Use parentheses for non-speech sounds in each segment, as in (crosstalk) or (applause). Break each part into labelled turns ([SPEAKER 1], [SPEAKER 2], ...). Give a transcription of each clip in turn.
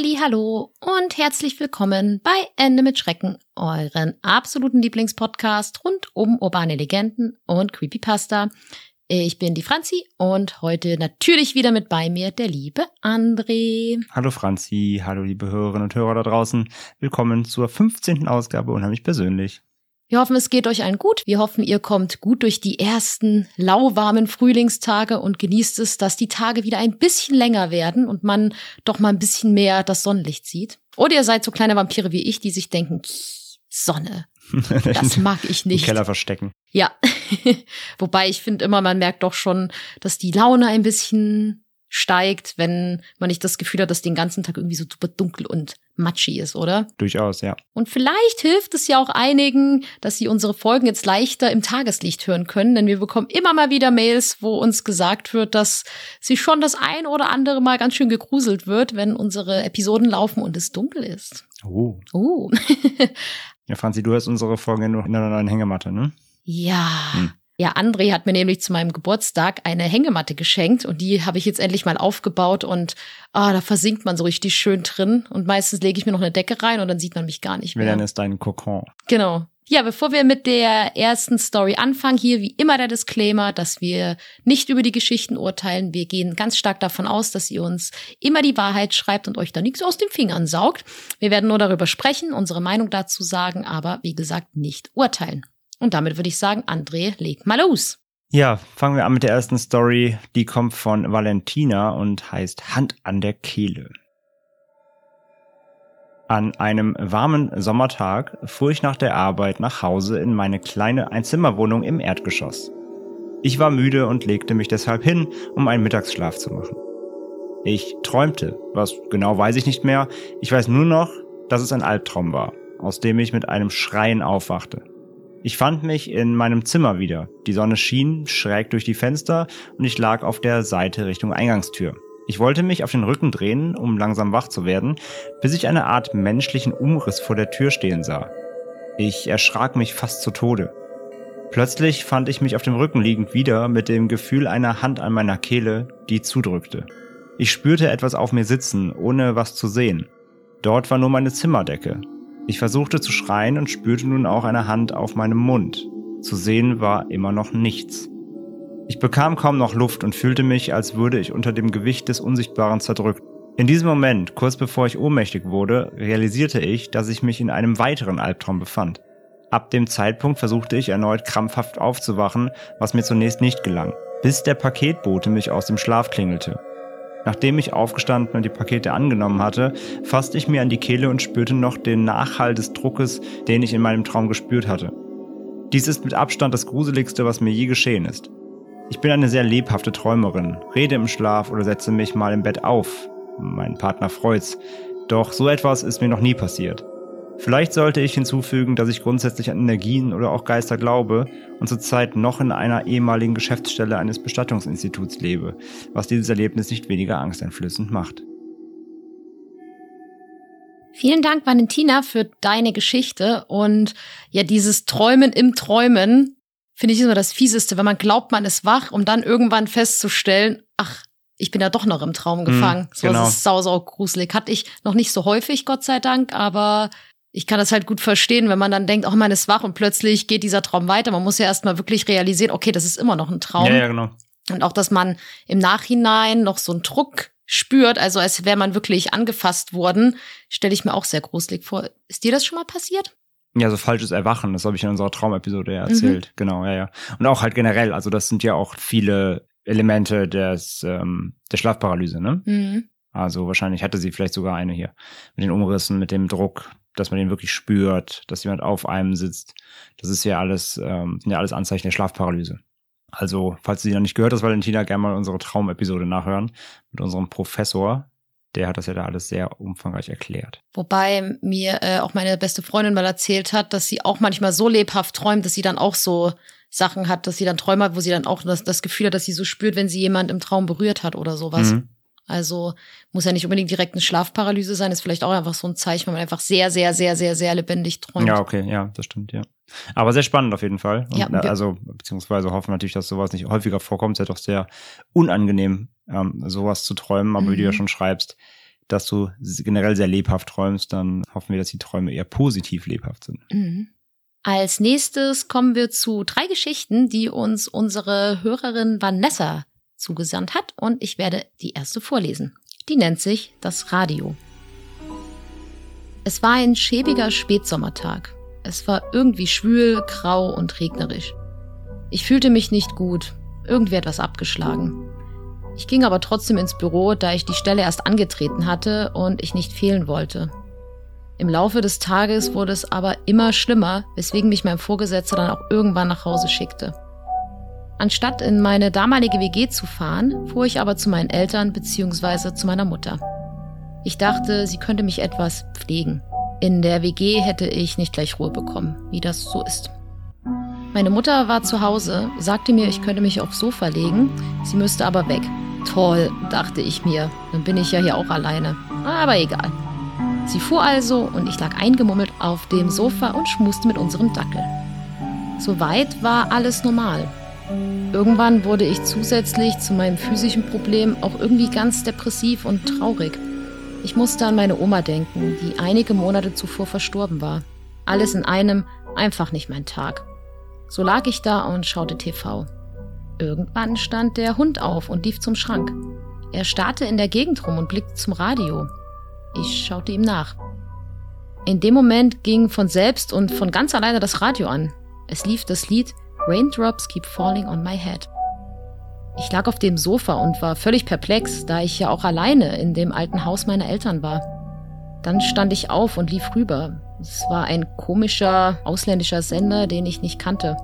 [SPEAKER 1] Hallo und herzlich willkommen bei Ende mit Schrecken, euren absoluten Lieblingspodcast rund um urbane Legenden und Creepypasta. Ich bin die Franzi und heute natürlich wieder mit bei mir der liebe André.
[SPEAKER 2] Hallo Franzi, hallo liebe Hörerinnen und Hörer da draußen. Willkommen zur 15. Ausgabe Unheimlich Persönlich.
[SPEAKER 1] Wir hoffen, es geht euch allen gut. Wir hoffen, ihr kommt gut durch die ersten lauwarmen Frühlingstage und genießt es, dass die Tage wieder ein bisschen länger werden und man doch mal ein bisschen mehr das Sonnenlicht sieht. Oder ihr seid so kleine Vampire wie ich, die sich denken, Sonne, (laughs) das mag ich
[SPEAKER 2] Im
[SPEAKER 1] nicht.
[SPEAKER 2] Keller verstecken.
[SPEAKER 1] Ja, (laughs) wobei ich finde immer, man merkt doch schon, dass die Laune ein bisschen steigt, wenn man nicht das Gefühl hat, dass den ganzen Tag irgendwie so super dunkel und matschig ist, oder?
[SPEAKER 2] Durchaus, ja.
[SPEAKER 1] Und vielleicht hilft es ja auch einigen, dass sie unsere Folgen jetzt leichter im Tageslicht hören können, denn wir bekommen immer mal wieder Mails, wo uns gesagt wird, dass sie schon das ein oder andere Mal ganz schön gegruselt wird, wenn unsere Episoden laufen und es dunkel ist.
[SPEAKER 2] Oh.
[SPEAKER 1] Oh. (laughs)
[SPEAKER 2] Ja, Franzi, du hast unsere Folge nur in einer neuen Hängematte, ne?
[SPEAKER 1] Ja.
[SPEAKER 2] Hm.
[SPEAKER 1] Ja, André hat mir nämlich zu meinem Geburtstag eine Hängematte geschenkt und die habe ich jetzt endlich mal aufgebaut und ah, da versinkt man so richtig schön drin und meistens lege ich mir noch eine Decke rein und dann sieht man mich gar nicht mehr.
[SPEAKER 2] nennen es deinen Kokon.
[SPEAKER 1] Genau. Ja, bevor wir mit der ersten Story anfangen, hier wie immer der Disclaimer, dass wir nicht über die Geschichten urteilen. Wir gehen ganz stark davon aus, dass ihr uns immer die Wahrheit schreibt und euch da nichts aus den Fingern saugt. Wir werden nur darüber sprechen, unsere Meinung dazu sagen, aber wie gesagt, nicht urteilen. Und damit würde ich sagen, André, leg mal los.
[SPEAKER 2] Ja, fangen wir an mit der ersten Story. Die kommt von Valentina und heißt Hand an der Kehle. An einem warmen Sommertag fuhr ich nach der Arbeit nach Hause in meine kleine Einzimmerwohnung im Erdgeschoss. Ich war müde und legte mich deshalb hin, um einen Mittagsschlaf zu machen. Ich träumte, was genau weiß ich nicht mehr. Ich weiß nur noch, dass es ein Albtraum war, aus dem ich mit einem Schreien aufwachte. Ich fand mich in meinem Zimmer wieder. Die Sonne schien schräg durch die Fenster und ich lag auf der Seite Richtung Eingangstür. Ich wollte mich auf den Rücken drehen, um langsam wach zu werden, bis ich eine Art menschlichen Umriss vor der Tür stehen sah. Ich erschrak mich fast zu Tode. Plötzlich fand ich mich auf dem Rücken liegend wieder mit dem Gefühl einer Hand an meiner Kehle, die zudrückte. Ich spürte etwas auf mir sitzen, ohne was zu sehen. Dort war nur meine Zimmerdecke. Ich versuchte zu schreien und spürte nun auch eine Hand auf meinem Mund. Zu sehen war immer noch nichts. Ich bekam kaum noch Luft und fühlte mich, als würde ich unter dem Gewicht des Unsichtbaren zerdrückt. In diesem Moment, kurz bevor ich ohnmächtig wurde, realisierte ich, dass ich mich in einem weiteren Albtraum befand. Ab dem Zeitpunkt versuchte ich erneut krampfhaft aufzuwachen, was mir zunächst nicht gelang, bis der Paketbote mich aus dem Schlaf klingelte. Nachdem ich aufgestanden und die Pakete angenommen hatte, fasste ich mir an die Kehle und spürte noch den Nachhall des Druckes, den ich in meinem Traum gespürt hatte. Dies ist mit Abstand das Gruseligste, was mir je geschehen ist. Ich bin eine sehr lebhafte Träumerin, rede im Schlaf oder setze mich mal im Bett auf. Mein Partner freut's. Doch so etwas ist mir noch nie passiert. Vielleicht sollte ich hinzufügen, dass ich grundsätzlich an Energien oder auch Geister glaube und zurzeit noch in einer ehemaligen Geschäftsstelle eines Bestattungsinstituts lebe, was dieses Erlebnis nicht weniger angsteinflößend macht.
[SPEAKER 1] Vielen Dank, Valentina, für deine Geschichte und ja, dieses Träumen im Träumen finde ich immer das Fieseste, wenn man glaubt, man ist wach, um dann irgendwann festzustellen, ach, ich bin ja doch noch im Traum gefangen. so,
[SPEAKER 2] genau.
[SPEAKER 1] das ist sau, sau gruselig. Hatte ich noch nicht so häufig, Gott sei Dank, aber ich kann das halt gut verstehen, wenn man dann denkt, oh, man ist wach und plötzlich geht dieser Traum weiter. Man muss ja erstmal wirklich realisieren, okay, das ist immer noch ein Traum.
[SPEAKER 2] Ja, ja, genau.
[SPEAKER 1] Und auch, dass man im Nachhinein noch so einen Druck spürt, also als wäre man wirklich angefasst worden, stelle ich mir auch sehr gruselig vor. Ist dir das schon mal passiert?
[SPEAKER 2] Ja, so falsches Erwachen, das habe ich in unserer Traumepisode ja erzählt. Genau, ja, ja. Und auch halt generell, also das sind ja auch viele Elemente des, ähm, der Schlafparalyse, ne?
[SPEAKER 1] Mhm.
[SPEAKER 2] Also wahrscheinlich hatte sie vielleicht sogar eine hier. Mit den Umrissen, mit dem Druck, dass man den wirklich spürt, dass jemand auf einem sitzt. Das ist ja alles, ähm, sind ja alles Anzeichen der Schlafparalyse. Also, falls du die noch nicht gehört hast, Valentina, gerne mal unsere Traumepisode nachhören mit unserem Professor. Der hat das ja da alles sehr umfangreich erklärt.
[SPEAKER 1] Wobei mir äh, auch meine beste Freundin mal erzählt hat, dass sie auch manchmal so lebhaft träumt, dass sie dann auch so Sachen hat, dass sie dann Träume hat, wo sie dann auch das, das Gefühl hat, dass sie so spürt, wenn sie jemand im Traum berührt hat oder sowas.
[SPEAKER 2] Mhm.
[SPEAKER 1] Also muss ja nicht unbedingt direkt eine Schlafparalyse sein, ist vielleicht auch einfach so ein Zeichen, wenn man einfach sehr, sehr, sehr, sehr, sehr lebendig träumt.
[SPEAKER 2] Ja, okay, ja, das stimmt, ja. Aber sehr spannend auf jeden Fall. Und,
[SPEAKER 1] Ja,
[SPEAKER 2] äh,
[SPEAKER 1] wir-
[SPEAKER 2] also, beziehungsweise hoffen natürlich, dass sowas nicht häufiger vorkommt. Es ist ja doch sehr unangenehm, ähm, sowas zu träumen. Aber wie du ja
[SPEAKER 1] Mhm.
[SPEAKER 2] schon schreibst, dass du generell sehr lebhaft träumst, dann hoffen wir, dass die Träume eher positiv lebhaft sind.
[SPEAKER 1] Mhm. Als nächstes kommen wir zu drei Geschichten, die uns unsere Hörerin Vanessa zugesandt hat und ich werde die erste vorlesen. Die nennt sich Das Radio. Es war ein schäbiger Spätsommertag. Es war irgendwie schwül, grau und regnerisch. Ich fühlte mich nicht gut, irgendwie etwas abgeschlagen. Ich ging aber trotzdem ins Büro, da ich die Stelle erst angetreten hatte und ich nicht fehlen wollte. Im Laufe des Tages wurde es aber immer schlimmer, weswegen mich mein Vorgesetzter dann auch irgendwann nach Hause schickte. Anstatt in meine damalige WG zu fahren, fuhr ich aber zu meinen Eltern bzw. zu meiner Mutter. Ich dachte, sie könnte mich etwas pflegen. In der WG hätte ich nicht gleich Ruhe bekommen, wie das so ist. Meine Mutter war zu Hause, sagte mir, ich könnte mich aufs Sofa legen, sie müsste aber weg. Toll, dachte ich mir, dann bin ich ja hier auch alleine. Aber egal. Sie fuhr also und ich lag eingemummelt auf dem Sofa und schmuste mit unserem Dackel. Soweit war alles normal. Irgendwann wurde ich zusätzlich zu meinem physischen Problem auch irgendwie ganz depressiv und traurig. Ich musste an meine Oma denken, die einige Monate zuvor verstorben war. Alles in einem, einfach nicht mein Tag. So lag ich da und schaute TV. Irgendwann stand der Hund auf und lief zum Schrank. Er starrte in der Gegend rum und blickte zum Radio. Ich schaute ihm nach. In dem Moment ging von selbst und von ganz alleine das Radio an. Es lief das Lied Raindrops Keep Falling on My Head. Ich lag auf dem Sofa und war völlig perplex, da ich ja auch alleine in dem alten Haus meiner Eltern war. Dann stand ich auf und lief rüber. Es war ein komischer, ausländischer Sender, den ich nicht kannte.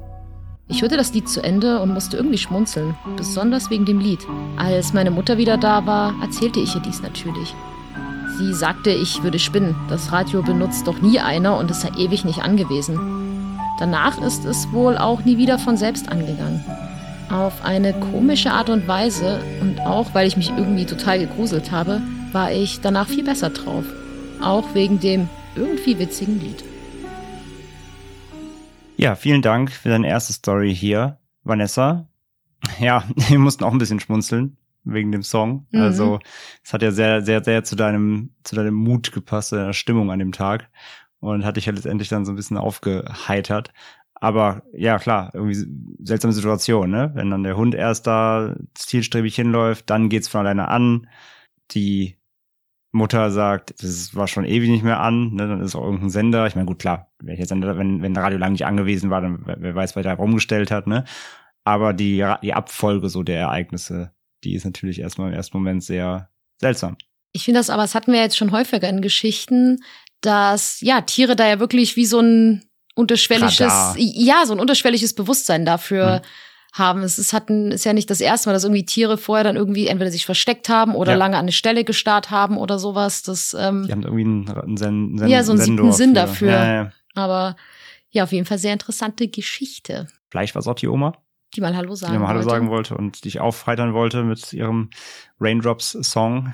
[SPEAKER 1] Ich hörte das Lied zu Ende und musste irgendwie schmunzeln, besonders wegen dem Lied. Als meine Mutter wieder da war, erzählte ich ihr dies natürlich. Sie sagte, ich würde spinnen. Das Radio benutzt doch nie einer und es sei ewig nicht angewiesen. Danach ist es wohl auch nie wieder von selbst angegangen. Auf eine komische Art und Weise und auch weil ich mich irgendwie total gegruselt habe, war ich danach viel besser drauf. Auch wegen dem irgendwie witzigen Lied.
[SPEAKER 2] Ja, vielen Dank für deine erste Story hier, Vanessa. (laughs) Ja, wir mussten auch ein bisschen schmunzeln wegen dem Song.
[SPEAKER 1] Mhm.
[SPEAKER 2] Also, es hat ja sehr, sehr, sehr zu deinem, zu deinem Mut gepasst, zu deiner Stimmung an dem Tag und hat dich ja letztendlich dann so ein bisschen aufgeheitert. Aber ja, klar, irgendwie seltsame Situation, ne? Wenn dann der Hund erst da zielstrebig hinläuft, dann geht's von alleine an. Die Mutter sagt, das war schon ewig nicht mehr an, ne? dann ist auch irgendein Sender. Ich meine, gut, klar, wenn, ich jetzt, wenn, wenn Radio lang nicht angewiesen war, dann wer weiß, wer da rumgestellt hat, ne? Aber die, die Abfolge so der Ereignisse, die ist natürlich erstmal im ersten Moment sehr seltsam.
[SPEAKER 1] Ich finde das aber, das hatten wir jetzt schon häufiger in Geschichten, dass ja Tiere da ja wirklich wie so ein unterschwelliges,
[SPEAKER 2] Radar.
[SPEAKER 1] ja, so ein unterschwelliges Bewusstsein dafür
[SPEAKER 2] Hm.
[SPEAKER 1] haben. Es ist, hatten, ist ja nicht das erste Mal, dass irgendwie Tiere vorher dann irgendwie entweder sich versteckt haben oder
[SPEAKER 2] Ja.
[SPEAKER 1] lange an eine Stelle gestarrt haben oder sowas. Das, ähm,
[SPEAKER 2] Die haben irgendwie einen, einen, Sen Sen
[SPEAKER 1] Ja, so einen siebten
[SPEAKER 2] Sendor
[SPEAKER 1] Sinn
[SPEAKER 2] für-
[SPEAKER 1] dafür.
[SPEAKER 2] Ja, ja.
[SPEAKER 1] aber ja, auf jeden Fall sehr interessante Geschichte,
[SPEAKER 2] Vielleicht war es auch die Oma,
[SPEAKER 1] die mal Hallo
[SPEAKER 2] die
[SPEAKER 1] sagen
[SPEAKER 2] mal Hallo
[SPEAKER 1] wollte.
[SPEAKER 2] sagen wollte und dich aufheitern wollte mit ihrem Raindrops-Song.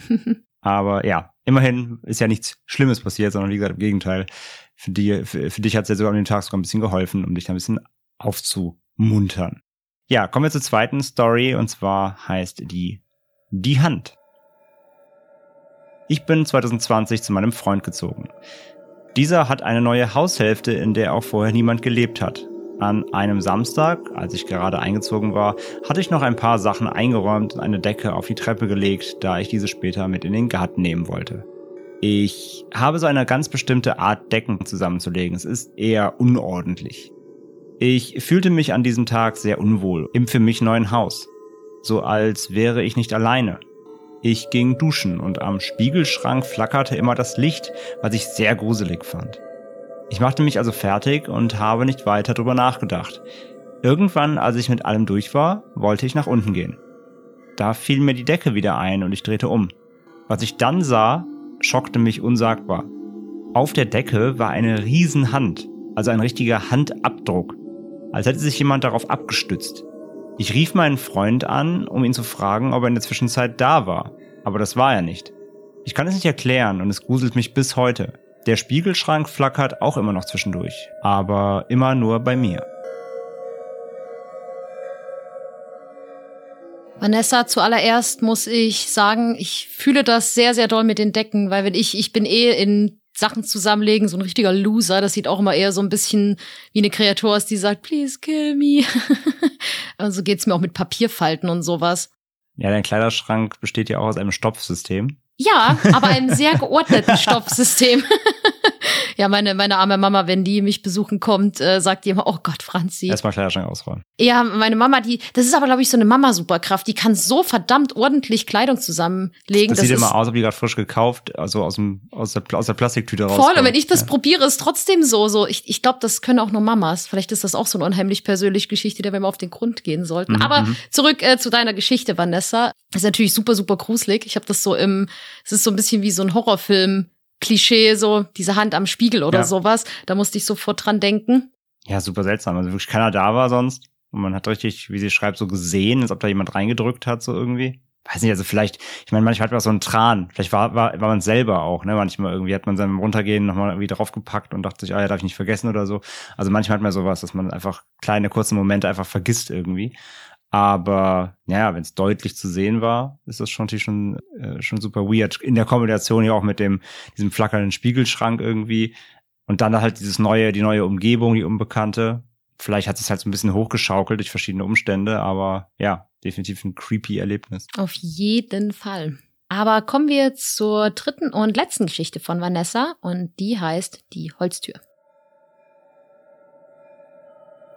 [SPEAKER 2] (laughs) Aber ja, immerhin ist ja nichts Schlimmes passiert, sondern wie gesagt, im Gegenteil. Für, die, für, für dich hat es ja sogar an dem Tag sogar ein bisschen geholfen, um dich da ein bisschen aufzumuntern. Ja, kommen wir zur zweiten Story und zwar heißt die Die Hand. Ich bin 2020 zu meinem Freund gezogen. Dieser hat eine neue Haushälfte, in der auch vorher niemand gelebt hat. An einem Samstag, als ich gerade eingezogen war, hatte ich noch ein paar Sachen eingeräumt und eine Decke auf die Treppe gelegt, da ich diese später mit in den Garten nehmen wollte. Ich habe so eine ganz bestimmte Art Decken zusammenzulegen. Es ist eher unordentlich. Ich fühlte mich an diesem Tag sehr unwohl im für mich neuen Haus. So als wäre ich nicht alleine. Ich ging duschen und am Spiegelschrank flackerte immer das Licht, was ich sehr gruselig fand. Ich machte mich also fertig und habe nicht weiter drüber nachgedacht. Irgendwann, als ich mit allem durch war, wollte ich nach unten gehen. Da fiel mir die Decke wieder ein und ich drehte um. Was ich dann sah, schockte mich unsagbar. Auf der Decke war eine Riesenhand, also ein richtiger Handabdruck, als hätte sich jemand darauf abgestützt. Ich rief meinen Freund an, um ihn zu fragen, ob er in der Zwischenzeit da war, aber das war er nicht. Ich kann es nicht erklären und es gruselt mich bis heute. Der Spiegelschrank flackert auch immer noch zwischendurch, aber immer nur bei mir.
[SPEAKER 1] Vanessa, zuallererst muss ich sagen, ich fühle das sehr, sehr doll mit den Decken, weil wenn ich, ich bin eh in Sachen zusammenlegen, so ein richtiger Loser, das sieht auch immer eher so ein bisschen wie eine Kreatur aus, die sagt, please kill me. (laughs) also geht's mir auch mit Papierfalten und sowas.
[SPEAKER 2] Ja, dein Kleiderschrank besteht ja auch aus einem Stopfsystem.
[SPEAKER 1] Ja, aber einem sehr geordneten (laughs) Stoffsystem. ja, meine, meine arme Mama, wenn die mich besuchen kommt, äh, sagt die immer, oh Gott, Franzi.
[SPEAKER 2] Erstmal Kleiderschrank ausräumen.
[SPEAKER 1] Ja, meine Mama, die, das ist aber, glaube ich, so eine Mama-Superkraft. Die kann so verdammt ordentlich Kleidung zusammenlegen.
[SPEAKER 2] Das, sieht immer aus, ob die gerade frisch gekauft, also aus, dem, aus, der, aus der Plastiktüte raus.
[SPEAKER 1] Voll, und wenn ich das ja. probiere, ist trotzdem so. so ich ich glaube, das können auch nur Mamas. Vielleicht ist das auch so eine unheimlich persönliche Geschichte, der wir mal auf den Grund gehen sollten. Mhm. Aber mhm. zurück äh, zu deiner Geschichte, Vanessa. Das ist natürlich super, super gruselig. Ich habe das so im es ist so ein bisschen wie so ein Horrorfilm. Klischee, so diese Hand am Spiegel oder ja. sowas. Da musste ich sofort dran denken.
[SPEAKER 2] Ja, super seltsam. Also wirklich keiner da war sonst. Und man hat richtig, wie sie schreibt, so gesehen, als ob da jemand reingedrückt hat, so irgendwie. Weiß nicht, also vielleicht, ich meine, manchmal hat man so einen Tran. Vielleicht war, war, war man selber auch, ne? Manchmal irgendwie hat man seinem Runtergehen nochmal irgendwie draufgepackt und dachte sich, ah ja, darf ich nicht vergessen oder so. Also manchmal hat man sowas, dass man einfach kleine, kurze Momente einfach vergisst irgendwie. Aber ja, wenn es deutlich zu sehen war, ist das schon natürlich schon, äh, schon super weird. In der Kombination ja auch mit dem, diesem flackernden Spiegelschrank irgendwie. Und dann halt dieses neue, die neue Umgebung, die Unbekannte. Vielleicht hat es halt so ein bisschen hochgeschaukelt durch verschiedene Umstände, aber ja, definitiv ein creepy Erlebnis.
[SPEAKER 1] Auf jeden Fall. Aber kommen wir zur dritten und letzten Geschichte von Vanessa und die heißt Die Holztür.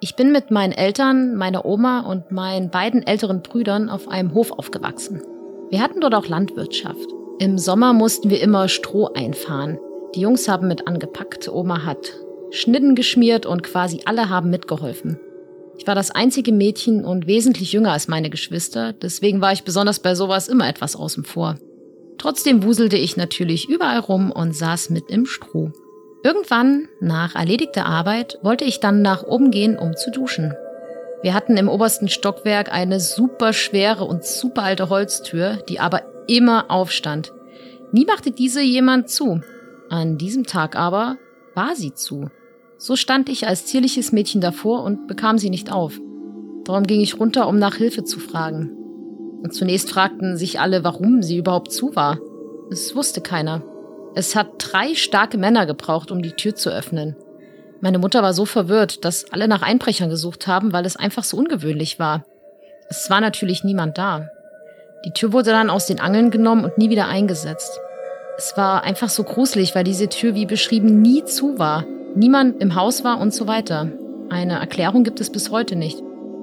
[SPEAKER 1] Ich bin mit meinen Eltern, meiner Oma und meinen beiden älteren Brüdern auf einem Hof aufgewachsen. Wir hatten dort auch Landwirtschaft. Im Sommer mussten wir immer Stroh einfahren. Die Jungs haben mit angepackt, Oma hat Schnitten geschmiert und quasi alle haben mitgeholfen. Ich war das einzige Mädchen und wesentlich jünger als meine Geschwister, deswegen war ich besonders bei sowas immer etwas außen vor. Trotzdem wuselte ich natürlich überall rum und saß mit im Stroh. Irgendwann, nach erledigter Arbeit, wollte ich dann nach oben gehen, um zu duschen. Wir hatten im obersten Stockwerk eine super schwere und super alte Holztür, die aber immer aufstand. Nie machte diese jemand zu. An diesem Tag aber war sie zu. So stand ich als zierliches Mädchen davor und bekam sie nicht auf. Darum ging ich runter, um nach Hilfe zu fragen. Und zunächst fragten sich alle, warum sie überhaupt zu war. Es wusste keiner. Es hat drei starke Männer gebraucht, um die Tür zu öffnen. Meine Mutter war so verwirrt, dass alle nach Einbrechern gesucht haben, weil es einfach so ungewöhnlich war. Es war natürlich niemand da. Die Tür wurde dann aus den Angeln genommen und nie wieder eingesetzt. Es war einfach so gruselig, weil diese Tür wie beschrieben nie zu war, niemand im Haus war und so weiter. Eine Erklärung gibt es bis heute nicht.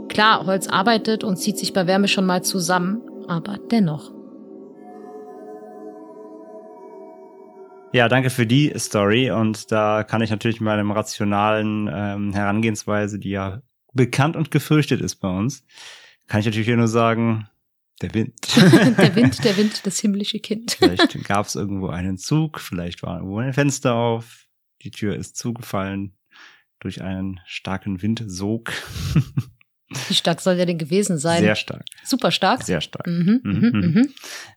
[SPEAKER 1] Klar, Holz arbeitet und zieht sich bei Wärme schon mal zusammen, aber dennoch.
[SPEAKER 2] Ja, danke für die Story. Und da kann ich natürlich mit meinem rationalen ähm, Herangehensweise, die ja bekannt und gefürchtet ist bei uns, kann ich natürlich hier nur sagen, der Wind. (laughs)
[SPEAKER 1] der Wind, der (laughs) Wind, das himmlische Kind.
[SPEAKER 2] vielleicht gab es irgendwo einen Zug, vielleicht war irgendwo ein Fenster auf, die Tür ist zugefallen durch einen starken Windsog. (laughs)
[SPEAKER 1] Wie stark soll der denn gewesen sein?
[SPEAKER 2] Sehr stark.
[SPEAKER 1] Super stark?
[SPEAKER 2] Sehr stark. Mhm, mhm, mhm. mhm.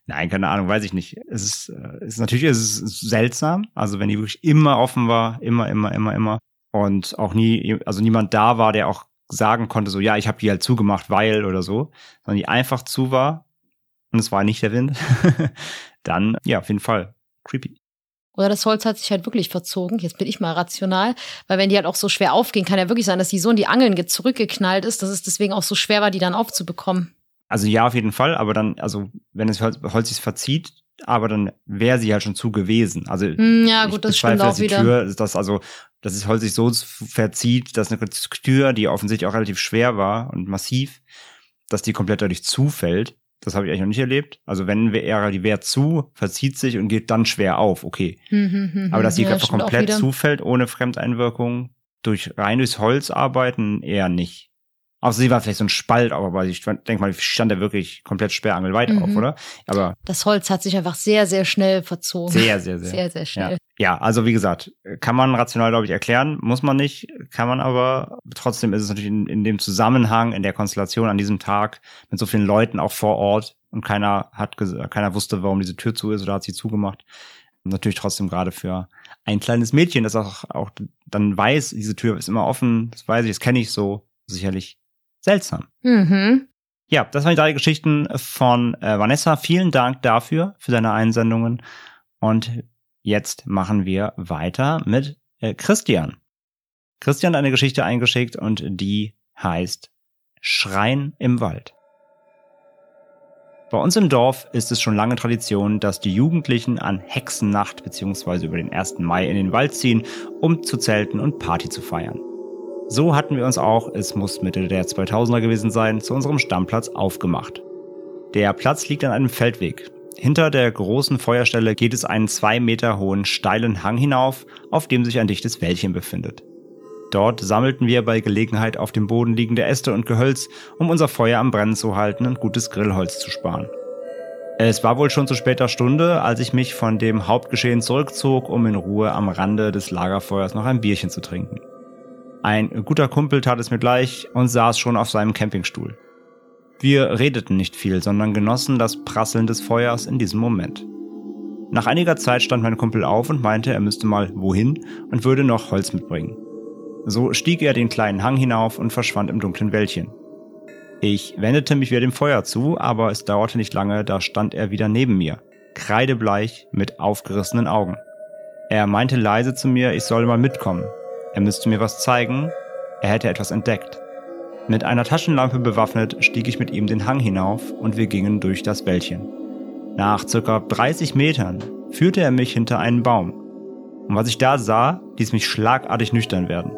[SPEAKER 2] Nein, keine Ahnung, weiß ich nicht. Es ist, äh, es ist natürlich es ist seltsam. Also wenn die wirklich immer offen war, immer, immer, immer, immer. Und auch nie, also niemand da war, der auch sagen konnte, so ja, ich habe die halt zugemacht, weil oder so, sondern die einfach zu war und es war nicht der Wind, (laughs) dann ja, auf jeden Fall creepy.
[SPEAKER 1] Oder das Holz hat sich halt wirklich verzogen. Jetzt bin ich mal rational, weil wenn die halt auch so schwer aufgehen, kann ja wirklich sein, dass die so in die Angeln zurückgeknallt ist, dass es deswegen auch so schwer war, die dann aufzubekommen.
[SPEAKER 2] Also ja, auf jeden Fall, aber dann, also wenn das Holz, Holz sich verzieht, aber dann wäre sie halt schon zu gewesen. Also
[SPEAKER 1] hm, ja, gut, das stimmt auch
[SPEAKER 2] die
[SPEAKER 1] wieder.
[SPEAKER 2] Tür, dass also dass das Holz sich so verzieht, dass eine Tür, die offensichtlich auch relativ schwer war und massiv, dass die komplett dadurch zufällt. Das habe ich eigentlich noch nicht erlebt. Also wenn wäre die Wehr zu, verzieht sich und geht dann schwer auf, okay. Hm, hm, Aber dass die ja, einfach komplett zufällt, ohne Fremdeinwirkung, durch rein durchs Holz arbeiten, eher nicht. Außer sie war vielleicht so ein Spalt, aber ich denke mal, stand da wirklich komplett sperrangelweit
[SPEAKER 1] Mhm.
[SPEAKER 2] auf, oder? Aber
[SPEAKER 1] Das Holz hat sich einfach sehr, sehr schnell verzogen.
[SPEAKER 2] sehr, sehr, (laughs) sehr.
[SPEAKER 1] Sehr, sehr schnell.
[SPEAKER 2] Ja. ja, also wie gesagt, kann man rational, glaube ich, erklären, muss man nicht, kann man aber. Trotzdem ist es natürlich in, in dem Zusammenhang, in der Konstellation an diesem Tag mit so vielen Leuten auch vor Ort und keiner hat, keiner wusste, warum diese Tür zu ist oder hat sie zugemacht. Natürlich trotzdem gerade für ein kleines Mädchen, das auch, auch dann weiß, diese Tür ist immer offen, das weiß ich, das kenne ich so, sicherlich seltsam.
[SPEAKER 1] Mhm.
[SPEAKER 2] Ja, das waren die drei Geschichten von äh, Vanessa. Vielen Dank dafür, für deine Einsendungen. Und jetzt machen wir weiter mit äh, Christian. Christian hat eine Geschichte eingeschickt und die heißt Schrein im Wald. Bei uns im Dorf ist es schon lange Tradition, dass die Jugendlichen an Hexennacht bzw. über den 1. Mai in den Wald ziehen, um zu zelten und Party zu feiern. So hatten wir uns auch, es muss Mitte der 2000er gewesen sein, zu unserem Stammplatz aufgemacht. Der Platz liegt an einem Feldweg. Hinter der großen Feuerstelle geht es einen zwei Meter hohen steilen Hang hinauf, auf dem sich ein dichtes Wäldchen befindet. Dort sammelten wir bei Gelegenheit auf dem Boden liegende Äste und Gehölz, um unser Feuer am Brennen zu halten und gutes Grillholz zu sparen. Es war wohl schon zu später Stunde, als ich mich von dem Hauptgeschehen zurückzog, um in Ruhe am Rande des Lagerfeuers noch ein Bierchen zu trinken. Ein guter Kumpel tat es mir gleich und saß schon auf seinem Campingstuhl. Wir redeten nicht viel, sondern genossen das Prasseln des Feuers in diesem Moment. Nach einiger Zeit stand mein Kumpel auf und meinte, er müsste mal wohin und würde noch Holz mitbringen. So stieg er den kleinen Hang hinauf und verschwand im dunklen Wäldchen. Ich wendete mich wieder dem Feuer zu, aber es dauerte nicht lange, da stand er wieder neben mir, kreidebleich mit aufgerissenen Augen. Er meinte leise zu mir, ich solle mal mitkommen. Er müsste mir was zeigen, er hätte etwas entdeckt. Mit einer Taschenlampe bewaffnet stieg ich mit ihm den Hang hinauf und wir gingen durch das Wäldchen. Nach circa 30 Metern führte er mich hinter einen Baum. Und was ich da sah, ließ mich schlagartig nüchtern werden.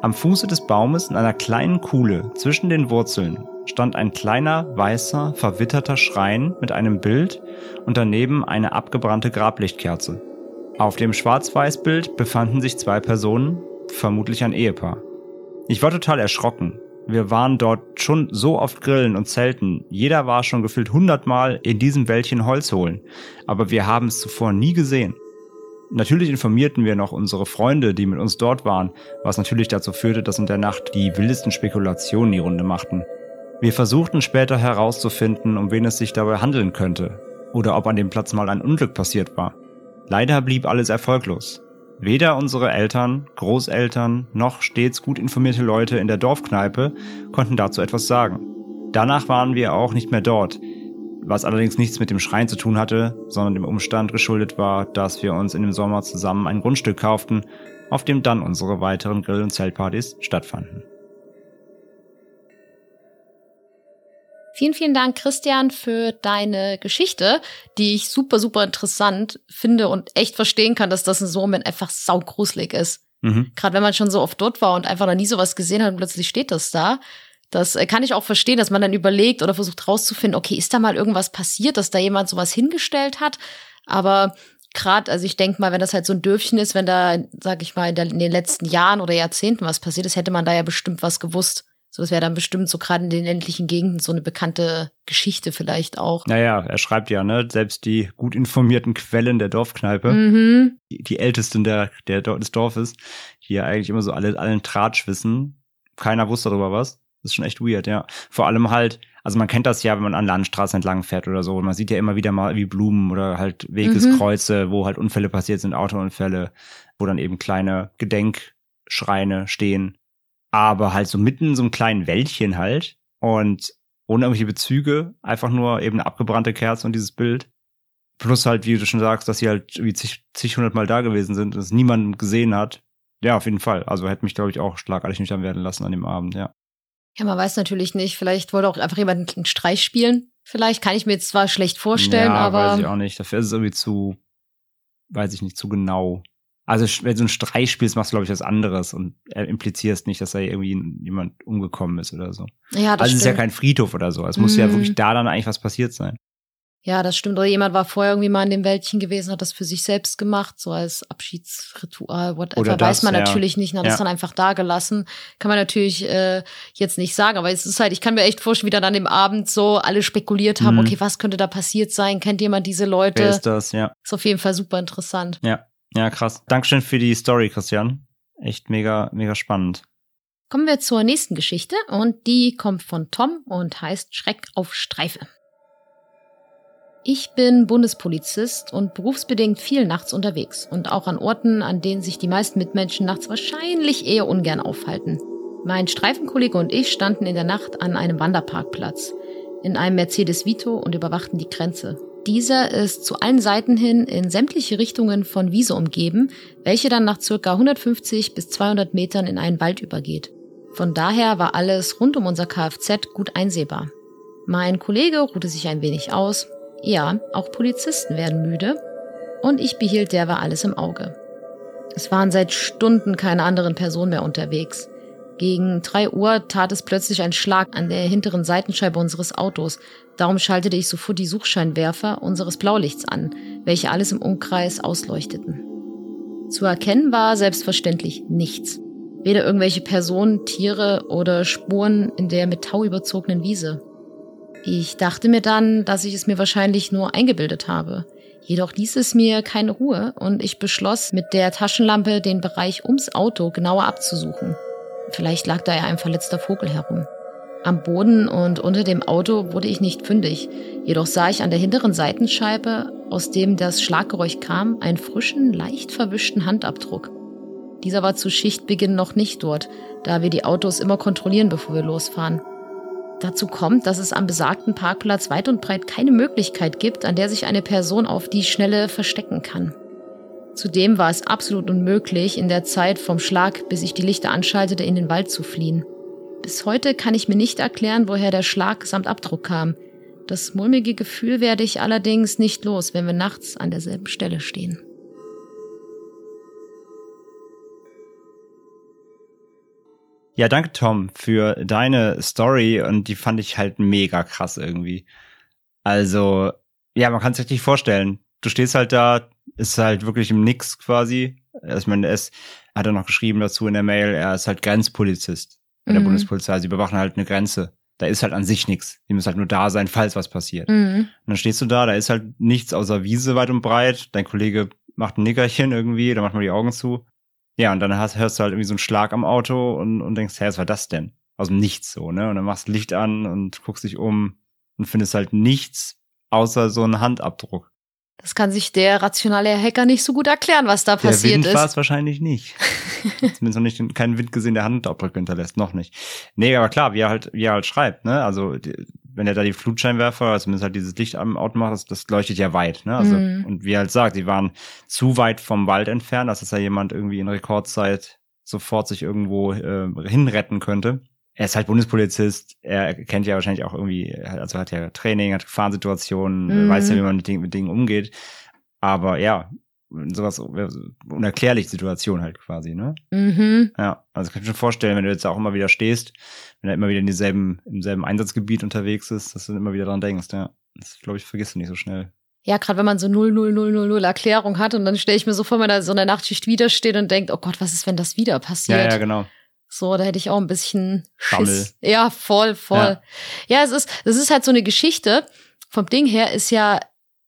[SPEAKER 2] Am Fuße des Baumes in einer kleinen Kuhle zwischen den Wurzeln stand ein kleiner, weißer, verwitterter Schrein mit einem Bild und daneben eine abgebrannte Grablichtkerze. Auf dem Schwarz-Weiß-Bild befanden sich zwei Personen, vermutlich ein Ehepaar. Ich war total erschrocken. Wir waren dort schon so oft grillen und zelten. Jeder war schon gefühlt hundertmal in diesem Wäldchen Holz holen. Aber wir haben es zuvor nie gesehen. Natürlich informierten wir noch unsere Freunde, die mit uns dort waren, was natürlich dazu führte, dass in der Nacht die wildesten Spekulationen die Runde machten. Wir versuchten später herauszufinden, um wen es sich dabei handeln könnte oder ob an dem Platz mal ein Unglück passiert war. Leider blieb alles erfolglos. Weder unsere Eltern, Großeltern noch stets gut informierte Leute in der Dorfkneipe konnten dazu etwas sagen. Danach waren wir auch nicht mehr dort, was allerdings nichts mit dem Schrein zu tun hatte, sondern dem Umstand geschuldet war, dass wir uns in dem Sommer zusammen ein Grundstück kauften, auf dem dann unsere weiteren Grill- und Zeltpartys stattfanden.
[SPEAKER 1] Vielen, vielen Dank, Christian, für deine Geschichte, die ich super, super interessant finde und echt verstehen kann, dass das in so einem Moment einfach saugruselig ist.
[SPEAKER 2] Mhm.
[SPEAKER 1] Gerade wenn man schon so oft dort war und einfach noch nie sowas gesehen hat und plötzlich steht das da. Das äh, kann ich auch verstehen, dass man dann überlegt oder versucht rauszufinden, okay, ist da mal irgendwas passiert, dass da jemand sowas hingestellt hat? Aber gerade, also ich denke mal, wenn das halt so ein Dörfchen ist, wenn da, sag ich mal, in, der, in den letzten Jahren oder Jahrzehnten was passiert ist, hätte man da ja bestimmt was gewusst. So, das wäre dann bestimmt so gerade in den ländlichen Gegenden so eine bekannte Geschichte vielleicht auch.
[SPEAKER 2] Naja, er schreibt ja, ne, selbst die gut informierten Quellen der Dorfkneipe,
[SPEAKER 1] Mhm.
[SPEAKER 2] die, die ältesten der, der, des Dorfes, die ja eigentlich immer so alle, allen Tratsch wissen. Keiner wusste darüber was. Das ist schon echt weird, ja. Vor allem halt, also man kennt das ja, wenn man an Landstraßen entlang fährt oder so. Man sieht ja immer wieder mal wie Blumen oder halt Wegeskreuze, wo halt Unfälle passiert sind, Autounfälle, wo dann eben kleine Gedenkschreine stehen. Aber halt so mitten in so einem kleinen Wäldchen halt und ohne irgendwelche Bezüge, einfach nur eben eine abgebrannte Kerze und dieses Bild. Plus halt, wie du schon sagst, dass sie halt wie zig, zig hundert Mal da gewesen sind und es niemand gesehen hat. Ja, auf jeden Fall. Also hätte mich, glaube ich, auch schlagartig nüchtern werden lassen an dem Abend, ja.
[SPEAKER 1] Ja, man weiß natürlich nicht. Vielleicht wollte auch einfach jemand einen Streich spielen. Vielleicht kann ich mir jetzt zwar schlecht vorstellen,
[SPEAKER 2] ja,
[SPEAKER 1] aber
[SPEAKER 2] weiß ich auch nicht. Dafür ist es irgendwie zu, weiß ich nicht, zu genau. Also wenn du so ein Streich spielst, machst du, glaube ich, was anderes und äh, implizierst nicht, dass da irgendwie jemand umgekommen ist oder so.
[SPEAKER 1] ja, das
[SPEAKER 2] also es ist ja kein Friedhof oder so. Es muss ja
[SPEAKER 1] Mhm.
[SPEAKER 2] wirklich da dann eigentlich was passiert sein.
[SPEAKER 1] Ja, das stimmt. Oder jemand war vorher irgendwie mal in dem Wäldchen gewesen, hat das für sich selbst gemacht, so als Abschiedsritual, whatever.
[SPEAKER 2] Oder das,
[SPEAKER 1] Weiß man
[SPEAKER 2] ja.
[SPEAKER 1] natürlich nicht, hat
[SPEAKER 2] Ja.
[SPEAKER 1] das dann einfach da gelassen. Kann man natürlich äh, jetzt nicht sagen, aber es ist halt, ich kann mir echt vorstellen, wie dann an dem Abend so alle spekuliert haben,
[SPEAKER 2] Mhm.
[SPEAKER 1] okay, was könnte da passiert sein? Kennt jemand diese Leute?
[SPEAKER 2] Wer ist das? Ja.
[SPEAKER 1] ist auf jeden Fall super interessant.
[SPEAKER 2] Ja. Ja, krass. Dankeschön für die Story, Christian. Echt mega, mega spannend.
[SPEAKER 1] Kommen wir zur nächsten Geschichte und die kommt von Tom und heißt Schreck auf Streife. Ich bin Bundespolizist und berufsbedingt viel nachts unterwegs und auch an Orten, an denen sich die meisten Mitmenschen nachts wahrscheinlich eher ungern aufhalten. Mein Streifenkollege und ich standen in der Nacht an einem Wanderparkplatz in einem Mercedes Vito und überwachten die Grenze. Dieser ist zu allen Seiten hin in sämtliche Richtungen von Wiese umgeben, welche dann nach circa 150 bis 200 Metern in einen Wald übergeht. Von daher war alles rund um unser Kfz gut einsehbar. Mein Kollege ruhte sich ein wenig aus. Ja, auch Polizisten werden müde. Und ich behielt derweil alles im Auge. Es waren seit Stunden keine anderen Personen mehr unterwegs. Gegen drei Uhr tat es plötzlich ein Schlag an der hinteren Seitenscheibe unseres Autos. Darum schaltete ich sofort die Suchscheinwerfer unseres Blaulichts an, welche alles im Umkreis ausleuchteten. Zu erkennen war selbstverständlich nichts. Weder irgendwelche Personen, Tiere oder Spuren in der mit Tau überzogenen Wiese. Ich dachte mir dann, dass ich es mir wahrscheinlich nur eingebildet habe. Jedoch ließ es mir keine Ruhe und ich beschloss, mit der Taschenlampe den Bereich ums Auto genauer abzusuchen. Vielleicht lag da ja ein verletzter Vogel herum. Am Boden und unter dem Auto wurde ich nicht fündig, jedoch sah ich an der hinteren Seitenscheibe, aus dem das Schlaggeräusch kam, einen frischen, leicht verwischten Handabdruck. Dieser war zu Schichtbeginn noch nicht dort, da wir die Autos immer kontrollieren, bevor wir losfahren. Dazu kommt, dass es am besagten Parkplatz weit und breit keine Möglichkeit gibt, an der sich eine Person auf die Schnelle verstecken kann. Zudem war es absolut unmöglich, in der Zeit vom Schlag, bis ich die Lichter anschaltete, in den Wald zu fliehen. Bis heute kann ich mir nicht erklären, woher der Schlag samt Abdruck kam. Das mulmige Gefühl werde ich allerdings nicht los, wenn wir nachts an derselben Stelle stehen.
[SPEAKER 2] Ja, danke Tom für deine Story und die fand ich halt mega krass irgendwie. Also, ja, man kann es sich richtig vorstellen. Du stehst halt da, ist halt wirklich im Nix quasi. Ich meine, er ist, hat er noch geschrieben dazu in der Mail, er ist halt Grenzpolizist bei der
[SPEAKER 1] Mhm.
[SPEAKER 2] Bundespolizei. Sie überwachen halt eine Grenze. Da ist halt an sich nichts. Die müssen halt nur da sein, falls was passiert.
[SPEAKER 1] Mhm.
[SPEAKER 2] Und dann stehst du da, da ist halt nichts außer Wiese weit und breit. Dein Kollege macht ein Nickerchen irgendwie, da macht man die Augen zu. Ja, und dann hast, hörst du halt irgendwie so einen Schlag am Auto und, und denkst, hä, was war das denn? Aus dem Nichts so, ne? Und dann machst du Licht an und guckst dich um und findest halt nichts außer so einen Handabdruck.
[SPEAKER 1] Das kann sich der rationale Hacker nicht so gut erklären, was da
[SPEAKER 2] Der
[SPEAKER 1] passiert
[SPEAKER 2] Wind war
[SPEAKER 1] ist.
[SPEAKER 2] es wahrscheinlich nicht. (laughs) Zumindest noch nicht keinen Wind gesehen, der Handabdrücke hinterlässt, noch nicht. Nee, aber klar, wie er halt, wie er halt schreibt, ne? Also, wenn er da die Flutscheinwerfer, also zumindest halt dieses Licht am Auto macht, das, das leuchtet ja weit, ne? Also,
[SPEAKER 1] Mhm.
[SPEAKER 2] und wie er halt sagt, die waren zu weit vom Wald entfernt, dass es ja jemand irgendwie in Rekordzeit sofort sich irgendwo äh, hinretten könnte. Er ist halt Bundespolizist, er kennt ja wahrscheinlich auch irgendwie, also hat ja Training, hat Gefahrensituationen,
[SPEAKER 1] Mhm.
[SPEAKER 2] weiß ja, wie man mit Dingen, mit Dingen umgeht. Aber ja, sowas unerklärliche Situation halt quasi, ne?
[SPEAKER 1] Mhm.
[SPEAKER 2] Ja, also kann ich mir schon vorstellen, wenn du jetzt auch immer wieder stehst, wenn er immer wieder in dieselben, im selben Einsatzgebiet unterwegs ist, dass du immer wieder dran denkst, ja. Das, glaube ich, vergisst du nicht so schnell.
[SPEAKER 1] Ja, gerade wenn man so 00000 Erklärung hat und dann stelle ich mir so vor, wenn man da so in der Nachtschicht wieder steht und denkt, oh Gott, was ist, wenn das wieder passiert?
[SPEAKER 2] Ja, ja, genau.
[SPEAKER 1] So, da hätte ich auch ein bisschen. Schiss. Ja, voll, voll. Ja. es ist, das ist halt so eine Geschichte. Vom Ding her ist ja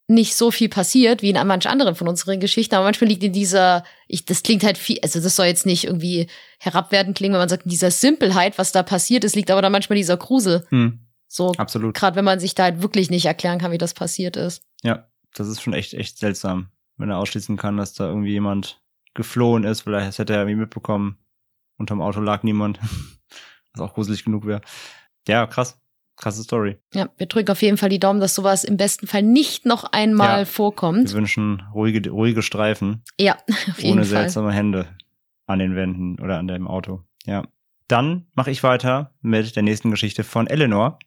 [SPEAKER 1] nicht so viel passiert wie in manch anderen von unseren Geschichten, aber manchmal liegt in dieser, ich, das klingt halt viel, also das soll jetzt nicht irgendwie herabwertend klingen, wenn man sagt, in dieser Simpelheit, was da passiert ist, liegt aber dann manchmal dieser Grusel.
[SPEAKER 2] Hm,
[SPEAKER 1] So,
[SPEAKER 2] absolut.
[SPEAKER 1] gerade wenn man sich da halt wirklich nicht erklären kann, wie das passiert ist.
[SPEAKER 2] Ja, das ist schon echt, echt seltsam, wenn er ausschließen kann, dass da irgendwie jemand geflohen ist. Vielleicht hätte er irgendwie mitbekommen, unterm Auto lag niemand. (laughs) Was auch gruselig genug wäre. Ja, krass. Krasse Story.
[SPEAKER 1] Ja, wir drücken auf jeden Fall die Daumen, dass sowas im besten Fall nicht noch einmal
[SPEAKER 2] Ja.
[SPEAKER 1] vorkommt.
[SPEAKER 2] Wir wünschen ruhige, ruhige Streifen.
[SPEAKER 1] Ja, (laughs) auf jeden
[SPEAKER 2] ohne
[SPEAKER 1] Fall.
[SPEAKER 2] seltsame Hände an den Wänden oder an dem Auto. Ja. Dann mache ich weiter mit der nächsten Geschichte von Eleanor.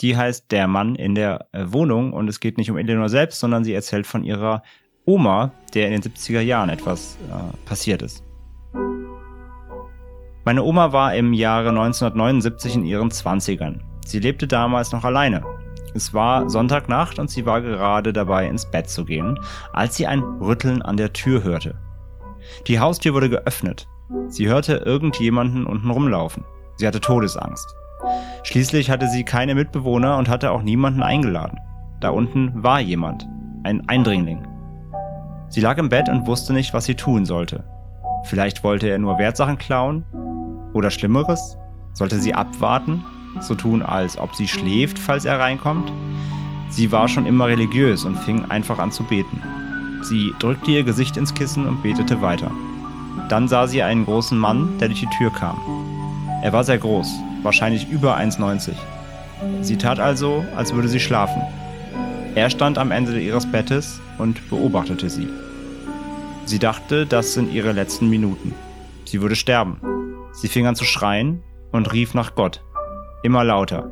[SPEAKER 2] Die heißt Der Mann in der äh, Wohnung und es geht nicht um Eleanor selbst, sondern sie erzählt von ihrer Oma, der in den 70er Jahren etwas äh, passiert ist. Meine Oma war im Jahre 1979 in ihren 20ern. Sie lebte damals noch alleine. Es war Sonntagnacht und sie war gerade dabei, ins Bett zu gehen, als sie ein Rütteln an der Tür hörte. Die Haustür wurde geöffnet. Sie hörte irgendjemanden unten rumlaufen. Sie hatte Todesangst. Schließlich hatte sie keine Mitbewohner und hatte auch niemanden eingeladen. Da unten war jemand, ein Eindringling. Sie lag im Bett und wusste nicht, was sie tun sollte. Vielleicht wollte er nur Wertsachen klauen? Oder Schlimmeres? Sollte sie abwarten? So tun, als ob sie schläft, falls er reinkommt? Sie war schon immer religiös und fing einfach an zu beten. Sie drückte ihr Gesicht ins Kissen und betete weiter. Dann sah sie einen großen Mann, der durch die Tür kam. Er war sehr groß, wahrscheinlich über 1,90. Sie tat also, als würde sie schlafen. Er stand am Ende ihres Bettes und beobachtete sie. Sie dachte, das sind ihre letzten Minuten. Sie würde sterben. Sie fing an zu schreien und rief nach Gott. Immer lauter.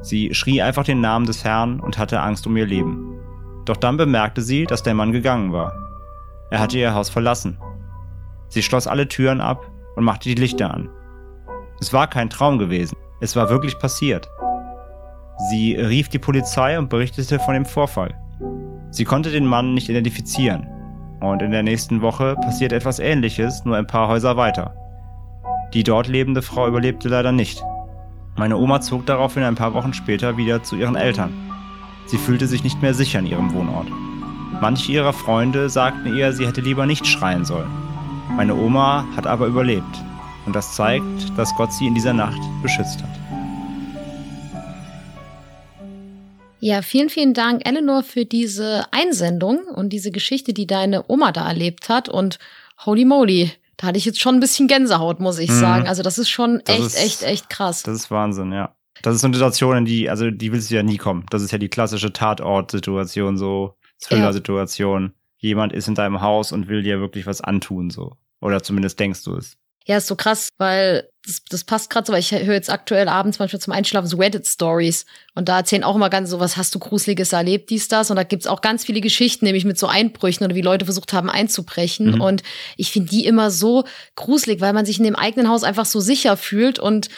[SPEAKER 2] Sie schrie einfach den Namen des Herrn und hatte Angst um ihr Leben. Doch dann bemerkte sie, dass der Mann gegangen war. Er hatte ihr Haus verlassen. Sie schloss alle Türen ab und machte die Lichter an. Es war kein Traum gewesen. Es war wirklich passiert. Sie rief die Polizei und berichtete von dem Vorfall. Sie konnte den Mann nicht identifizieren. Und in der nächsten Woche passiert etwas Ähnliches, nur ein paar Häuser weiter. Die dort lebende Frau überlebte leider nicht. Meine Oma zog daraufhin ein paar Wochen später wieder zu ihren Eltern. Sie fühlte sich nicht mehr sicher in ihrem Wohnort. Manche ihrer Freunde sagten ihr, sie hätte lieber nicht schreien sollen. Meine Oma hat aber überlebt. Und das zeigt, dass Gott sie in dieser Nacht beschützt hat.
[SPEAKER 1] Ja, vielen, vielen Dank, Eleanor, für diese Einsendung und diese Geschichte, die deine Oma da erlebt hat. Und holy moly, da hatte ich jetzt schon ein bisschen Gänsehaut, muss ich mhm. sagen. Also das ist schon das echt, ist, echt, echt krass.
[SPEAKER 2] Das ist Wahnsinn, ja. Das ist so eine Situation, in die, also die willst du ja nie kommen. Das ist ja die klassische Tatort-Situation, so Thriller-Situation. Ja. Jemand ist in deinem Haus und will dir wirklich was antun, so. Oder zumindest denkst du es.
[SPEAKER 1] Ja, ist so krass, weil das, das passt gerade so, weil ich höre jetzt aktuell abends manchmal zum Einschlafen so Reddit-Stories und da erzählen auch immer ganz so, was hast du Gruseliges erlebt, dies, das und da gibt's auch ganz viele Geschichten, nämlich mit so Einbrüchen oder wie Leute versucht haben einzubrechen mhm. und ich finde die immer so gruselig, weil man sich in dem eigenen Haus einfach so sicher fühlt und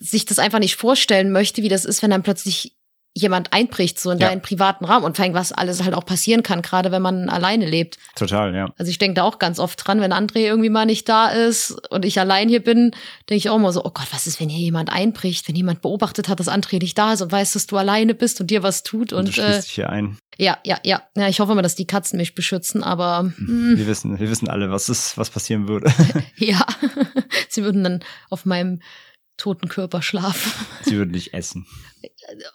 [SPEAKER 1] sich das einfach nicht vorstellen möchte, wie das ist, wenn dann plötzlich jemand einbricht, so in ja. deinen privaten Raum und vor allem, was alles halt auch passieren kann, gerade wenn man alleine lebt.
[SPEAKER 2] Total, ja.
[SPEAKER 1] Also ich denke da auch ganz oft dran, wenn André irgendwie mal nicht da ist und ich allein hier bin, denke ich auch immer so, oh Gott, was ist, wenn hier jemand einbricht, wenn jemand beobachtet hat, dass André nicht da ist und weiß, dass du alleine bist und dir was tut und,
[SPEAKER 2] und du äh, dich hier ein.
[SPEAKER 1] Ja, ja, ja. Ja, ich hoffe immer, dass die Katzen mich beschützen, aber
[SPEAKER 2] mh. Hm. wir wissen, wir wissen alle, was ist, was passieren würde. (laughs)
[SPEAKER 1] ja, (laughs) sie würden dann auf meinem toten Körper schlafen. (laughs)
[SPEAKER 2] Sie würden nicht essen.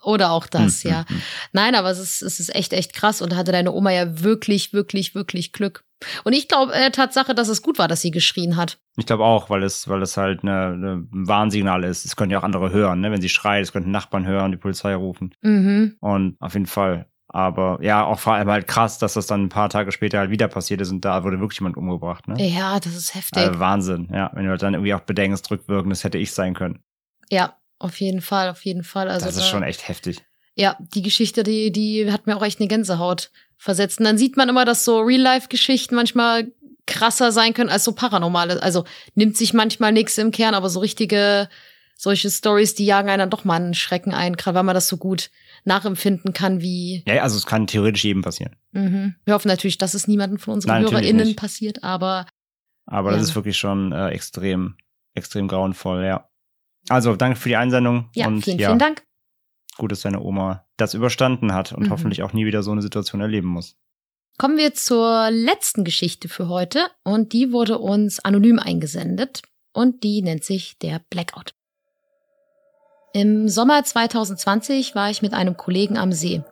[SPEAKER 1] Oder auch das, hm, ja. Hm, hm. Nein, aber es ist, es ist echt, echt krass und da hatte deine Oma ja wirklich, wirklich, wirklich Glück. Und ich glaube äh, Tatsache, dass es gut war, dass sie geschrien hat.
[SPEAKER 2] Ich glaube auch, weil es, weil es halt eine, eine, ein Warnsignal ist. Es können ja auch andere hören, ne? Wenn sie schreit, es könnten Nachbarn hören, die Polizei rufen.
[SPEAKER 1] Mhm.
[SPEAKER 2] Und auf jeden Fall. Aber ja, auch vor allem halt krass, dass das dann ein paar Tage später halt wieder passiert ist und da wurde wirklich jemand umgebracht, ne?
[SPEAKER 1] Ja, das ist heftig.
[SPEAKER 2] Also Wahnsinn, ja. Wenn du halt dann irgendwie auch bedenkst, rückwirken, das hätte ich sein können.
[SPEAKER 1] Ja, auf jeden Fall, auf jeden Fall. Also
[SPEAKER 2] das ist da, schon echt heftig.
[SPEAKER 1] Ja, die Geschichte, die, die hat mir auch echt eine Gänsehaut versetzt. Und dann sieht man immer, dass so Real-Life-Geschichten manchmal krasser sein können als so paranormale. Also nimmt sich manchmal nichts im Kern, aber so richtige solche Stories, die jagen einen dann doch mal einen Schrecken ein, gerade weil man das so gut nachempfinden kann, wie.
[SPEAKER 2] Ja, also es kann theoretisch jedem passieren.
[SPEAKER 1] Mhm. Wir hoffen natürlich, dass es niemanden von unseren Nein, HörerInnen passiert, aber.
[SPEAKER 2] Aber ja. das ist wirklich schon äh, extrem, extrem grauenvoll, ja. Also danke für die Einsendung.
[SPEAKER 1] Ja, und, vielen, ja, vielen Dank.
[SPEAKER 2] Gut, dass deine Oma das überstanden hat und mhm. hoffentlich auch nie wieder so eine Situation erleben muss.
[SPEAKER 1] Kommen wir zur letzten Geschichte für heute und die wurde uns anonym eingesendet und die nennt sich der Blackout. Im Sommer 2020 war ich mit einem Kollegen am See.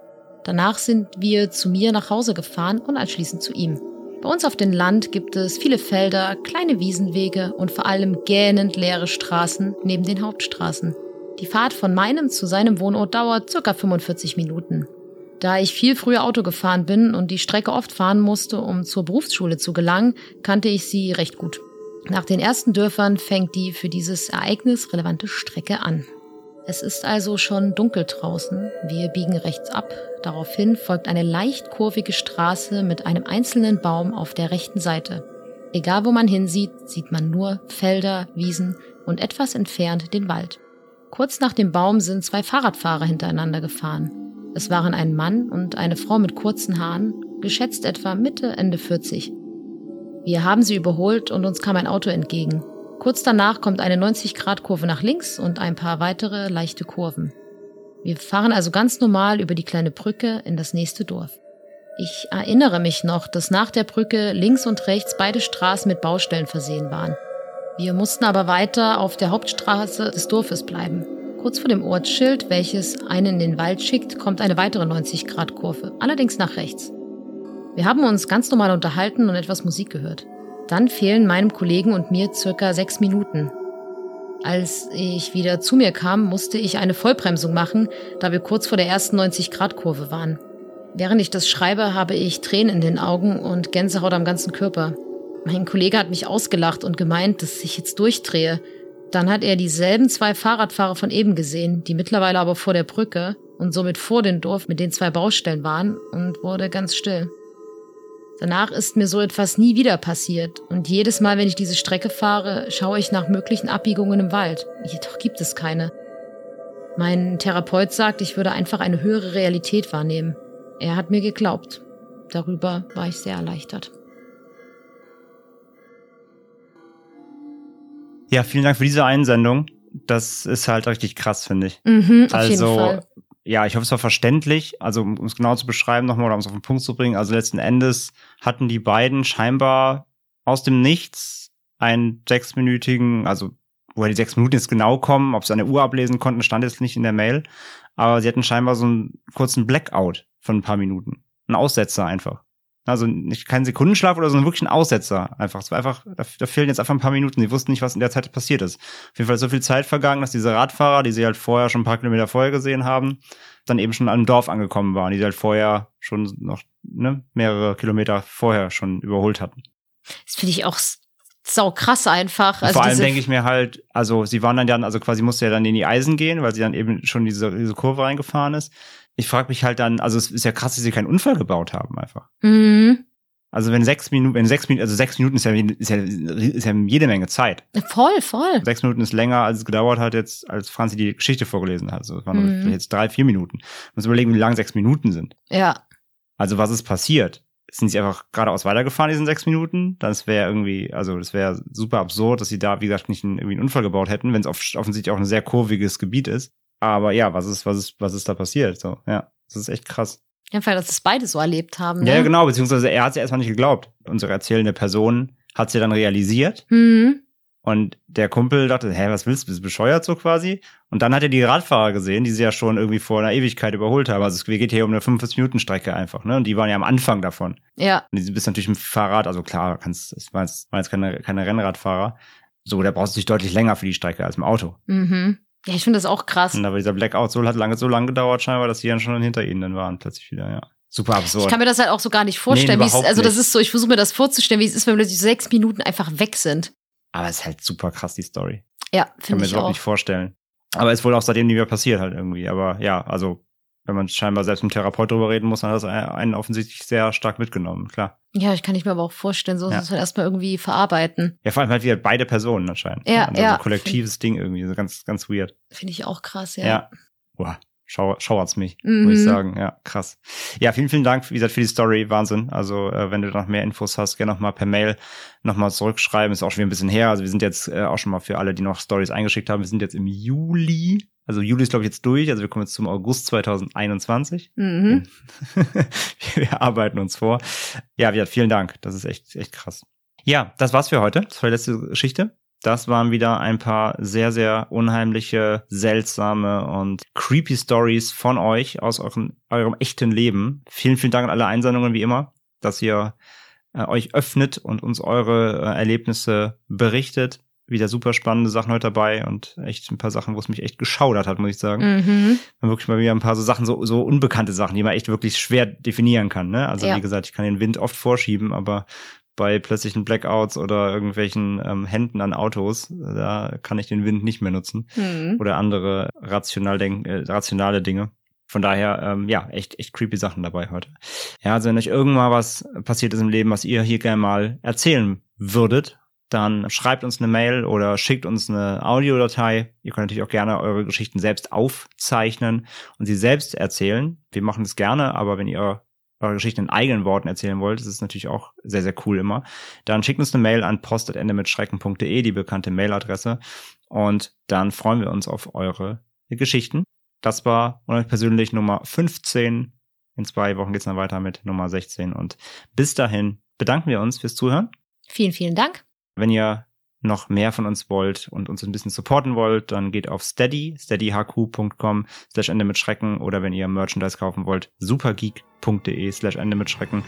[SPEAKER 1] Danach sind wir zu mir nach Hause gefahren und anschließend zu ihm. Bei uns auf dem Land gibt es viele Felder, kleine Wiesenwege und vor allem gähnend leere Straßen neben den Hauptstraßen. Die Fahrt von meinem zu seinem Wohnort dauert ca. 45 Minuten. Da ich viel früher Auto gefahren bin und die Strecke oft fahren musste, um zur Berufsschule zu gelangen, kannte ich sie recht gut. Nach den ersten Dörfern fängt die für dieses Ereignis relevante Strecke an. Es ist also schon dunkel draußen. Wir biegen rechts ab. Daraufhin folgt eine leicht kurvige Straße mit einem einzelnen Baum auf der rechten Seite. Egal wo man hinsieht, sieht man nur Felder, Wiesen und etwas entfernt den Wald. Kurz nach dem Baum sind zwei Fahrradfahrer hintereinander gefahren. Es waren ein Mann und eine Frau mit kurzen Haaren, geschätzt etwa Mitte, Ende 40. Wir haben sie überholt und uns kam ein Auto entgegen. Kurz danach kommt eine 90-Grad-Kurve nach links und ein paar weitere leichte Kurven. Wir fahren also ganz normal über die kleine Brücke in das nächste Dorf. Ich erinnere mich noch, dass nach der Brücke links und rechts beide Straßen mit Baustellen versehen waren. Wir mussten aber weiter auf der Hauptstraße des Dorfes bleiben. Kurz vor dem Ortsschild, welches einen in den Wald schickt, kommt eine weitere 90-Grad-Kurve, allerdings nach rechts. Wir haben uns ganz normal unterhalten und etwas Musik gehört. Dann fehlen meinem Kollegen und mir circa sechs Minuten. Als ich wieder zu mir kam, musste ich eine Vollbremsung machen, da wir kurz vor der ersten 90-Grad-Kurve waren. Während ich das schreibe, habe ich Tränen in den Augen und Gänsehaut am ganzen Körper. Mein Kollege hat mich ausgelacht und gemeint, dass ich jetzt durchdrehe. Dann hat er dieselben zwei Fahrradfahrer von eben gesehen, die mittlerweile aber vor der Brücke und somit vor dem Dorf mit den zwei Baustellen waren und wurde ganz still. Danach ist mir so etwas nie wieder passiert und jedes Mal, wenn ich diese Strecke fahre, schaue ich nach möglichen Abbiegungen im Wald. Jedoch gibt es keine. Mein Therapeut sagt, ich würde einfach eine höhere Realität wahrnehmen. Er hat mir geglaubt. Darüber war ich sehr erleichtert.
[SPEAKER 2] Ja, vielen Dank für diese Einsendung. Das ist halt richtig krass, finde ich.
[SPEAKER 1] Mhm,
[SPEAKER 2] also. Ja, ich hoffe, es war verständlich. Also, um es genau zu beschreiben nochmal oder um es auf den Punkt zu bringen. Also, letzten Endes hatten die beiden scheinbar aus dem Nichts einen sechsminütigen, also, woher die sechs Minuten jetzt genau kommen, ob sie eine Uhr ablesen konnten, stand jetzt nicht in der Mail. Aber sie hatten scheinbar so einen kurzen Blackout von ein paar Minuten. Ein Aussetzer einfach. Also nicht kein Sekundenschlaf oder so, sondern wirklich ein Aussetzer einfach. Es war einfach, da, da fehlen jetzt einfach ein paar Minuten. Sie wussten nicht, was in der Zeit passiert ist. Auf jeden Fall ist so viel Zeit vergangen, dass diese Radfahrer, die sie halt vorher schon ein paar Kilometer vorher gesehen haben, dann eben schon an einem Dorf angekommen waren, die sie halt vorher schon noch ne, mehrere Kilometer vorher schon überholt hatten.
[SPEAKER 1] Das finde ich auch sau krass einfach. Also
[SPEAKER 2] vor allem denke ich mir halt, also sie waren dann ja, also quasi musste ja dann in die Eisen gehen, weil sie dann eben schon diese, diese Kurve reingefahren ist. Ich frage mich halt dann, also es ist ja krass, dass sie keinen Unfall gebaut haben einfach.
[SPEAKER 1] Mhm.
[SPEAKER 2] Also wenn sechs Minuten, wenn sechs Minuten, also sechs Minuten ist ja, ist ja, ist ja jede Menge Zeit.
[SPEAKER 1] Voll, voll.
[SPEAKER 2] Sechs Minuten ist länger, als es gedauert hat jetzt, als Franzi die Geschichte vorgelesen hat. Also es waren
[SPEAKER 1] Mhm.
[SPEAKER 2] jetzt drei, vier Minuten. Man muss überlegen, wie lang sechs Minuten sind.
[SPEAKER 1] Ja.
[SPEAKER 2] Also was ist passiert? Sind sie einfach geradeaus weitergefahren, diesen sechs Minuten? Das wäre irgendwie, also das wäre super absurd, dass sie da, wie gesagt, nicht einen, irgendwie einen Unfall gebaut hätten, wenn es off offensichtlich auch ein sehr kurviges Gebiet ist. Aber ja, was ist, was ist, was ist da passiert? So, ja, das ist echt krass.
[SPEAKER 1] Einfach, dass es beide so erlebt haben. Ne?
[SPEAKER 2] Ja, genau, beziehungsweise er hat es ja erstmal nicht geglaubt. Unsere erzählende Person hat es ja dann realisiert
[SPEAKER 1] Mhm.
[SPEAKER 2] und der Kumpel dachte, hä, was willst du, bist du bescheuert so quasi? Und dann hat er die Radfahrer gesehen, die sie ja schon irgendwie vor einer Ewigkeit überholt haben. Also es geht hier um eine 45-Minuten-Strecke einfach, ne? Und die waren ja am Anfang davon.
[SPEAKER 1] Ja.
[SPEAKER 2] Und du bist natürlich dem Fahrrad, also klar, kannst, jetzt, waren jetzt keine, keine Rennradfahrer. So, da brauchst du dich deutlich länger für die Strecke als im Auto.
[SPEAKER 1] Mhm. Ja, ich finde das auch krass.
[SPEAKER 2] Und war dieser Blackout so, hat lange, so lange gedauert scheinbar, dass die dann schon hinter ihnen dann waren plötzlich wieder, ja. Super absurd.
[SPEAKER 1] Ich kann mir das halt auch so gar nicht vorstellen.
[SPEAKER 2] Nee,
[SPEAKER 1] wie es,
[SPEAKER 2] überhaupt
[SPEAKER 1] also das ist so, ich versuche mir das vorzustellen, wie es ist, wenn plötzlich sechs Minuten einfach weg sind.
[SPEAKER 2] Aber es ist halt super krass, die Story.
[SPEAKER 1] Ja,
[SPEAKER 2] Kann
[SPEAKER 1] finde
[SPEAKER 2] mir das
[SPEAKER 1] ich
[SPEAKER 2] überhaupt
[SPEAKER 1] auch.
[SPEAKER 2] nicht vorstellen. Aber ist wohl auch seitdem nie mehr passiert halt irgendwie. Aber ja, also wenn man scheinbar selbst mit dem Therapeut drüber reden muss, dann hat das einen offensichtlich sehr stark mitgenommen, klar.
[SPEAKER 1] Ja, ich kann ich mir aber auch vorstellen, so
[SPEAKER 2] Ja.
[SPEAKER 1] muss halt erstmal irgendwie verarbeiten.
[SPEAKER 2] Ja, vor allem halt wieder beide Personen anscheinend.
[SPEAKER 1] Ja,
[SPEAKER 2] also
[SPEAKER 1] ja.
[SPEAKER 2] So ein kollektives Ding irgendwie, so ganz, ganz weird.
[SPEAKER 1] Finde ich auch krass, ja.
[SPEAKER 2] Ja. Boah, schau, schauert's mich,
[SPEAKER 1] Mhm.
[SPEAKER 2] muss ich sagen. Ja, krass. Ja, vielen, vielen Dank, wie gesagt, für die Story. Wahnsinn. Also, äh, wenn du noch mehr Infos hast, gerne nochmal per Mail nochmal zurückschreiben. Ist auch schon wieder ein bisschen her. Also, wir sind jetzt äh, auch schon mal für alle, die noch Stories eingeschickt haben. Wir sind jetzt im Juli. Also, Juli ist, glaube ich, jetzt durch. Also, wir kommen jetzt zum August 2021.
[SPEAKER 1] Mhm. (laughs)
[SPEAKER 2] wir arbeiten uns vor. Ja, wie gesagt, vielen Dank. Das ist echt, echt krass. Ja, das war's für heute. Das war die letzte Geschichte. Das waren wieder ein paar sehr, sehr unheimliche, seltsame und creepy Stories von euch aus eurem, eurem echten Leben. Vielen, vielen Dank an alle Einsendungen, wie immer, dass ihr äh, euch öffnet und uns eure äh, Erlebnisse berichtet. Wieder super spannende Sachen heute dabei und echt ein paar Sachen, wo es mich echt geschaudert hat, muss ich sagen
[SPEAKER 1] Mhm.
[SPEAKER 2] wirklich mal wieder ein paar so Sachen, so, so unbekannte Sachen, die man echt wirklich schwer definieren kann. Ne? Also
[SPEAKER 1] Ja.
[SPEAKER 2] wie gesagt, ich kann den Wind oft vorschieben, aber bei plötzlichen Blackouts oder irgendwelchen ähm, Händen an Autos, da kann ich den Wind nicht mehr nutzen.
[SPEAKER 1] Mhm.
[SPEAKER 2] Oder andere rational denk äh, rationale Dinge. Von daher, ähm, ja, echt, echt creepy Sachen dabei heute. Ja, also wenn euch irgendwann was passiert ist im Leben, was ihr hier gerne mal erzählen würdet, dann schreibt uns eine Mail oder schickt uns eine Audiodatei. Ihr könnt natürlich auch gerne eure Geschichten selbst aufzeichnen und sie selbst erzählen. Wir machen das gerne, aber wenn ihr eure Geschichten in eigenen Worten erzählen wollt, das ist natürlich auch sehr, sehr cool immer, dann schickt uns eine Mail an post.endemitschrecken.de, die bekannte Mailadresse. Und dann freuen wir uns auf eure Geschichten. Das war persönlich Nummer 15. In zwei Wochen geht's dann weiter mit Nummer 16. Und bis dahin bedanken wir uns fürs Zuhören.
[SPEAKER 1] Vielen, vielen Dank.
[SPEAKER 2] Wenn ihr noch mehr von uns wollt und uns ein bisschen supporten wollt, dann geht auf steady, steadyhq.com slash Ende mit Schrecken oder wenn ihr Merchandise kaufen wollt, supergeek.de slash Ende mit Schrecken.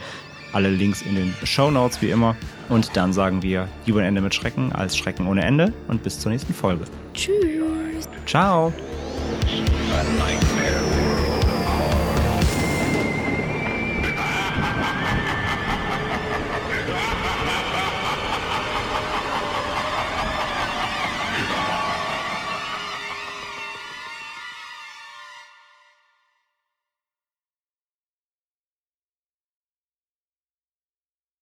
[SPEAKER 2] Alle Links in den Show Notes wie immer. Und dann sagen wir lieber Ende mit Schrecken als Schrecken ohne Ende und bis zur nächsten Folge.
[SPEAKER 1] Tschüss.
[SPEAKER 2] Ciao.